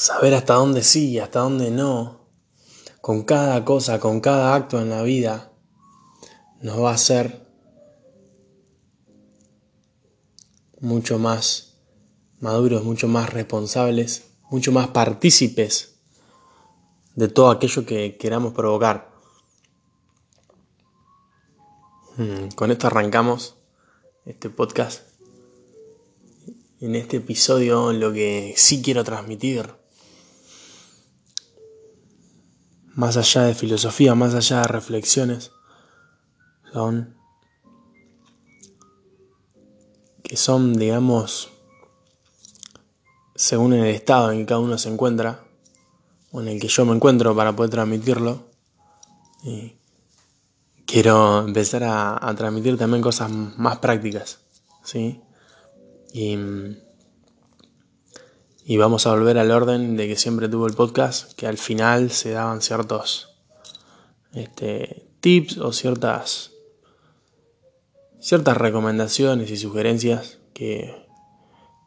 saber hasta dónde sí y hasta dónde no, con cada cosa, con cada acto en la vida, nos va a hacer mucho más maduros, mucho más responsables, mucho más partícipes de todo aquello que queramos provocar. Hmm, con esto arrancamos este podcast. En este episodio lo que sí quiero transmitir, más allá de filosofía, más allá de reflexiones, son que son, digamos, según el estado en que cada uno se encuentra, o en el que yo me encuentro para poder transmitirlo. Y quiero empezar a, transmitir también cosas más prácticas, ¿sí? Y, y vamos a volver al orden de que siempre tuvo el podcast, que al final se daban ciertos este, tips o ciertas, ciertas recomendaciones y sugerencias que,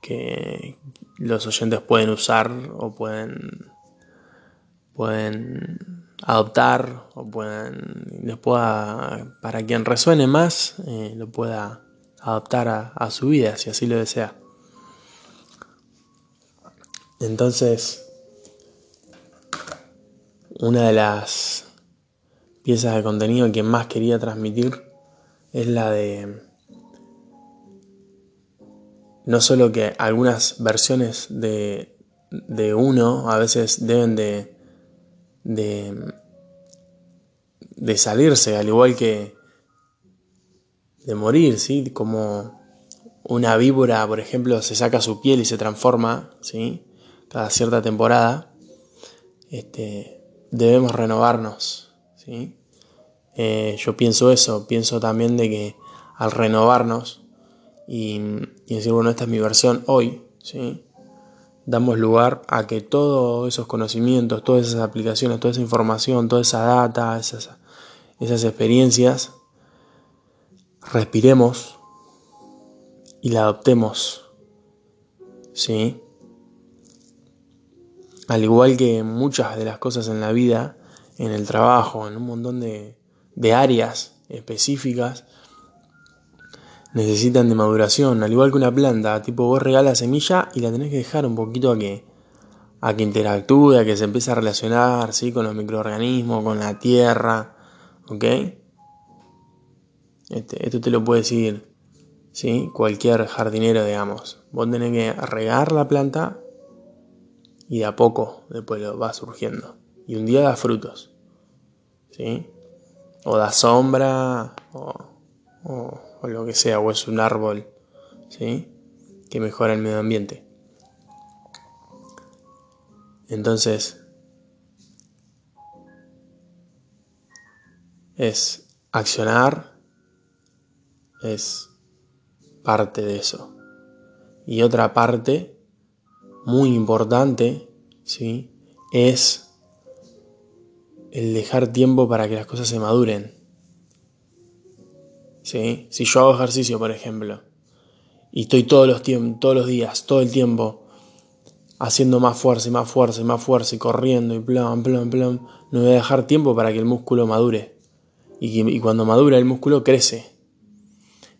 que los oyentes pueden usar o pueden, pueden adoptar o pueden, les pueda, para quien resuene más, eh, lo pueda adaptar a su vida si así lo desea. Entonces, una de las piezas de contenido que más quería transmitir es la de no solo que algunas versiones de, de uno a veces deben de, de, salirse, al igual que de morir, ¿sí? Como una víbora, por ejemplo, se saca su piel y se transforma, ¿sí? Cada cierta temporada, este, debemos renovarnos, ¿sí? Eh, yo pienso eso, pienso también de que al renovarnos y, decir, bueno, esta es mi versión hoy, ¿sí? damos lugar a que todos esos conocimientos, todas esas aplicaciones, toda esa información, toda esa data, esas, esas experiencias, respiremos y la adoptemos. ¿Sí? Al igual que muchas de las cosas en la vida, en el trabajo, en un montón de, áreas específicas, necesitan de maduración, al igual que una planta, tipo vos regalas semilla y la tenés que dejar un poquito a que, a que interactúe, a que se empiece a relacionar ¿sí? con los microorganismos, con la tierra, ¿ok? Este, esto te lo puede decir ¿sí? cualquier jardinero, digamos. Vos tenés que regar la planta y de a poco después lo va surgiendo. Y un día da frutos. ¿sí? O da sombra, o, o, lo que sea, o es un árbol ¿sí? que mejora el medio ambiente. Entonces, es accionar es parte de eso. Y otra parte muy importante, ¿sí? Es el dejar tiempo para que las cosas se maduren. ¿Sí? Si yo hago ejercicio, por ejemplo, y estoy todos los, todos los días, todo el tiempo, haciendo más fuerza y más fuerza y más fuerza y corriendo y plan, plan, plan, no voy a dejar tiempo para que el músculo madure. Y, y cuando madura el músculo crece.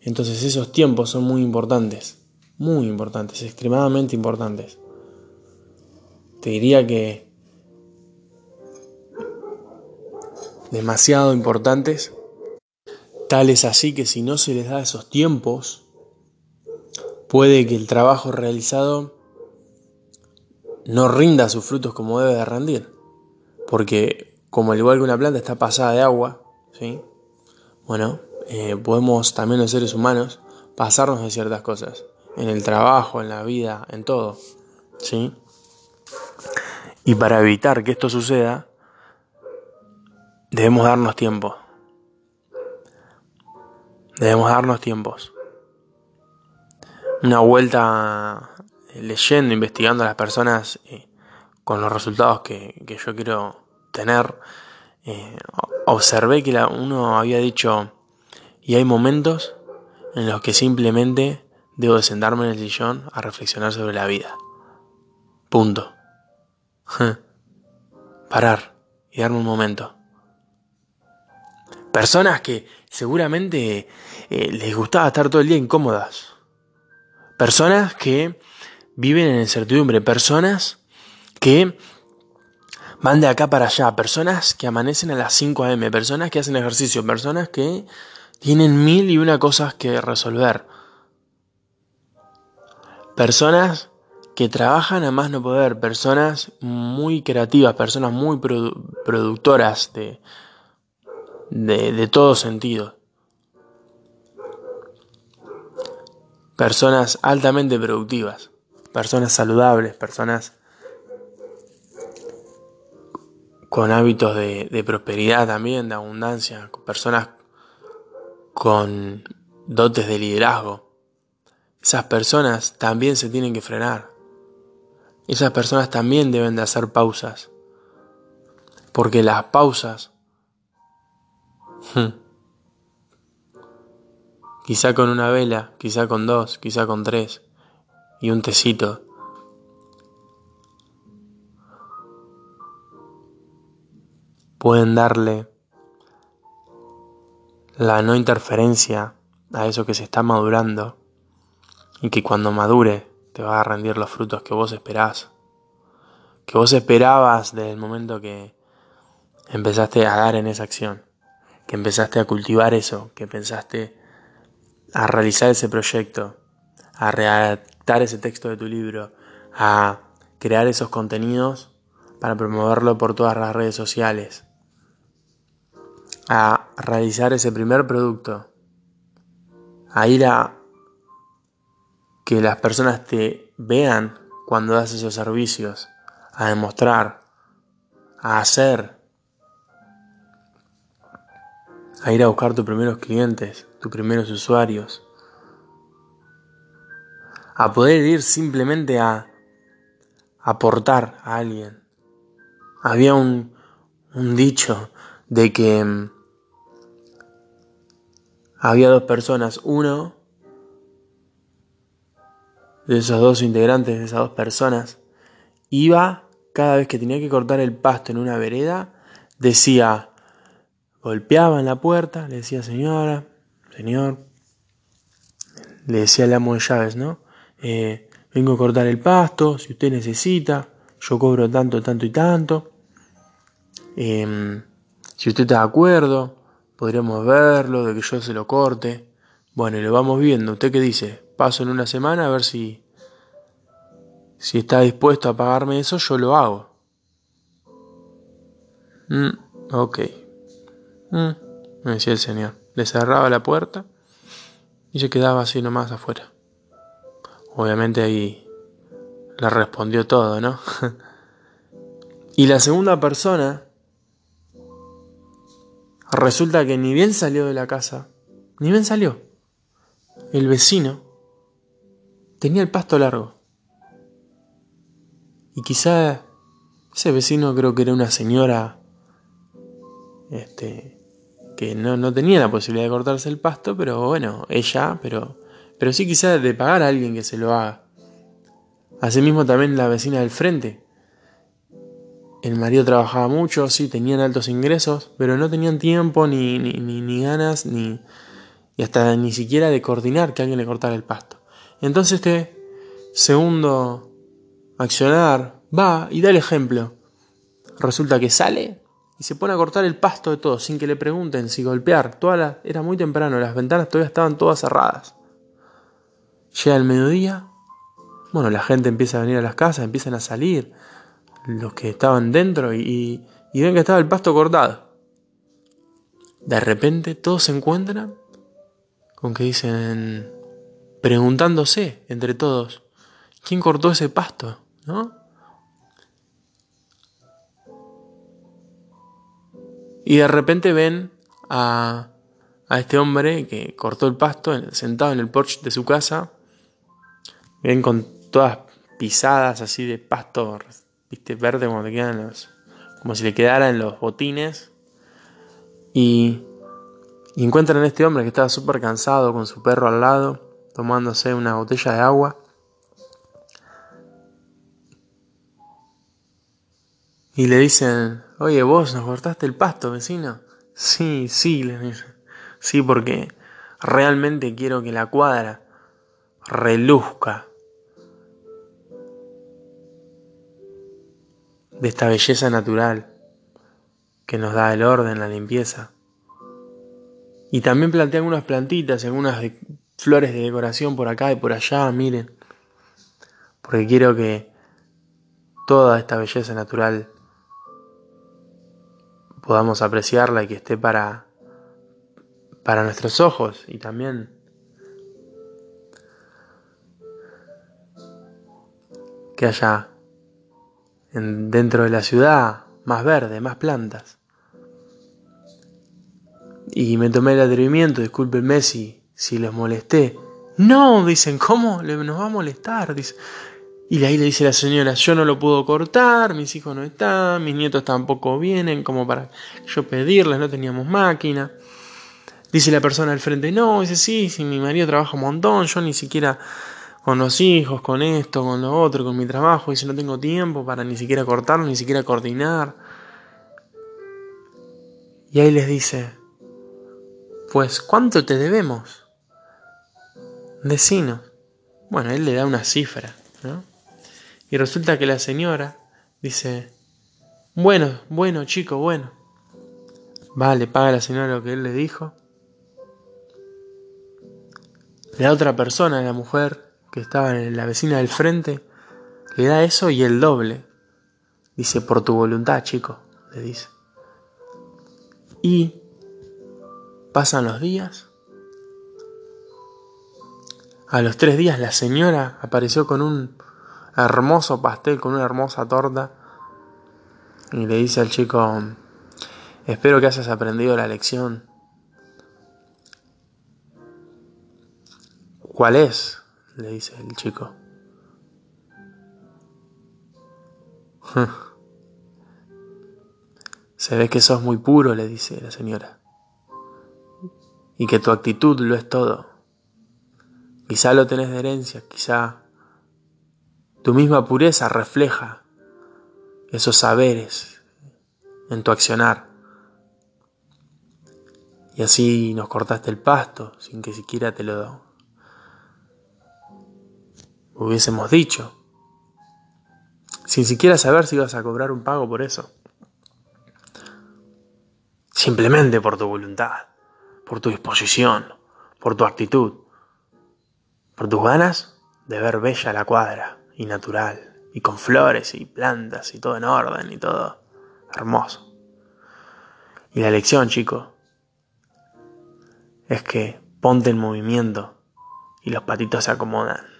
Entonces esos tiempos son muy importantes, muy importantes, extremadamente importantes. Te diría que demasiado importantes, tales así que si no se les da esos tiempos, puede que el trabajo realizado no rinda sus frutos como debe de rendir, porque como al igual que una planta está pasada de agua, ¿sí? Bueno, eh, podemos también los seres humanos pasarnos de ciertas cosas, en el trabajo, en la vida, en todo, ¿sí? Y para evitar que esto suceda, debemos darnos tiempo. Debemos darnos tiempos. Una vuelta leyendo, investigando a las personas eh, con los resultados que, yo quiero tener, eh, observé que uno había dicho, y hay momentos en los que simplemente debo de sentarme en el sillón a reflexionar sobre la vida. Punto. Parar y darme un momento. Personas que seguramente eh, les gustaba estar todo el día incómodas. Personas que viven en incertidumbre. Personas que van de acá para allá. Personas que amanecen a las 5 a.m. Personas que hacen ejercicio. Personas que tienen mil y una cosas que resolver. Personas que trabajan a más no poder, personas muy creativas, personas muy productoras de, de, de todo sentido. Personas altamente productivas, personas saludables, personas con hábitos de, de prosperidad también, de abundancia, personas con dotes de liderazgo. Esas personas también se tienen que frenar. Esas personas también deben de hacer pausas. Porque las pausas, hmm, quizá con una vela, quizá con dos, quizá con tres, y un tecito, pueden darle la no interferencia a eso que se está madurando y que cuando madure te va a rendir los frutos que vos esperás, que vos esperabas desde el momento que empezaste a dar en esa acción, que empezaste a cultivar eso, que pensaste a realizar ese proyecto, a redactar ese texto de tu libro, a crear esos contenidos para promoverlo por todas las redes sociales, a realizar ese primer producto, a ir a que las personas te vean cuando das esos servicios, a demostrar, a hacer, a ir a buscar tus primeros clientes, tus primeros usuarios, a poder ir simplemente a aportar a alguien. Había un, un dicho de que mm, había dos personas, uno de esos dos integrantes, de esas dos personas, iba cada vez que tenía que cortar el pasto en una vereda, decía, golpeaba en la puerta, le decía señora, señor, le decía el amo de llaves, ¿no? Eh, vengo a cortar el pasto, si usted necesita, yo cobro tanto, tanto y tanto. Em, si usted está de acuerdo, podríamos verlo, de que yo se lo corte. Bueno, y lo vamos viendo. ¿Usted qué dice? Paso en una semana a ver si, si está dispuesto a pagarme eso, yo lo hago. Mm, ok. Mm, me decía el señor. Le cerraba la puerta y se quedaba así nomás afuera. Obviamente ahí le respondió todo, ¿no? y la segunda persona resulta que ni bien salió de la casa, ni bien salió el vecino tenía el pasto largo. Y quizá ese vecino creo que era una señora este, que no, tenía la posibilidad de cortarse el pasto, pero bueno, ella, pero, pero sí quizá de pagar a alguien que se lo haga. Asimismo también la vecina del frente. El marido trabajaba mucho, sí, tenían altos ingresos, pero no tenían tiempo, ni, ni, ni ganas, ni, y hasta ni siquiera de coordinar que alguien le cortara el pasto. Entonces este segundo accionar va y da el ejemplo. Resulta que sale y se pone a cortar el pasto de todos sin que le pregunten si golpear. Toda era muy temprano, las ventanas todavía estaban todas cerradas. Llega el mediodía, bueno, la gente empieza a venir a las casas, empiezan a salir, los que estaban dentro y, y ven que estaba el pasto cortado. De repente todos se encuentran con que dicen, preguntándose entre todos, ¿quién cortó ese pasto? ¿No? Y de repente ven a, a este hombre que cortó el pasto sentado en el porche de su casa. Ven con todas pisadas así de pasto, viste, verde como quedan los, como si le quedaran los botines. Y y encuentran a este hombre que estaba súper cansado con su perro al lado, tomándose una botella de agua. Y le dicen, oye, vos nos cortaste el pasto, vecino. Sí, sí, le dicen. Sí, porque realmente quiero que la cuadra reluzca de esta belleza natural que nos da el orden, la limpieza. Y también plantea algunas plantitas, algunas flores de decoración por acá y por allá, miren. Porque quiero que toda esta belleza natural podamos apreciarla y que esté para, para nuestros ojos y también que haya dentro de la ciudad más verde, más plantas. Y me tomé el atrevimiento, discúlpenme si, si les molesté. No, dicen, ¿cómo? Nos va a molestar. Dice. Y ahí le dice la señora, yo no lo puedo cortar, mis hijos no están, mis nietos tampoco vienen, como para yo pedirles, no teníamos máquina. Dice la persona al frente, no, dice, sí, si mi marido trabaja un montón, yo ni siquiera con los hijos, con esto, con lo otro, con mi trabajo, dice, no tengo tiempo para ni siquiera cortarlo, ni siquiera coordinar. Y ahí les dice, pues, ¿cuánto te debemos? Decinos. Bueno, él le da una cifra, ¿no? Y resulta que la señora dice, bueno, bueno, chico, bueno. Vale, paga la señora lo que él le dijo. La otra persona, la mujer que estaba en la vecina del frente, le da eso y el doble. Dice, por tu voluntad, chico, le dice. Y Pasan los días. A los tres días la señora apareció con un hermoso pastel, con una hermosa torta. Y le dice al chico, espero que hayas aprendido la lección. ¿Cuál es? le dice el chico. Se ve que sos muy puro, le dice la señora y que tu actitud lo es todo. Quizá lo tenés de herencia, quizá tu misma pureza refleja esos saberes en tu accionar. Y así nos cortaste el pasto sin que siquiera te lo hubiésemos dicho. Sin siquiera saber si ibas a cobrar un pago por eso. Simplemente por tu voluntad por tu disposición, por tu actitud, por tus ganas de ver bella la cuadra y natural, y con flores y plantas y todo en orden y todo hermoso. Y la lección, chico, es que ponte en movimiento y los patitos se acomodan.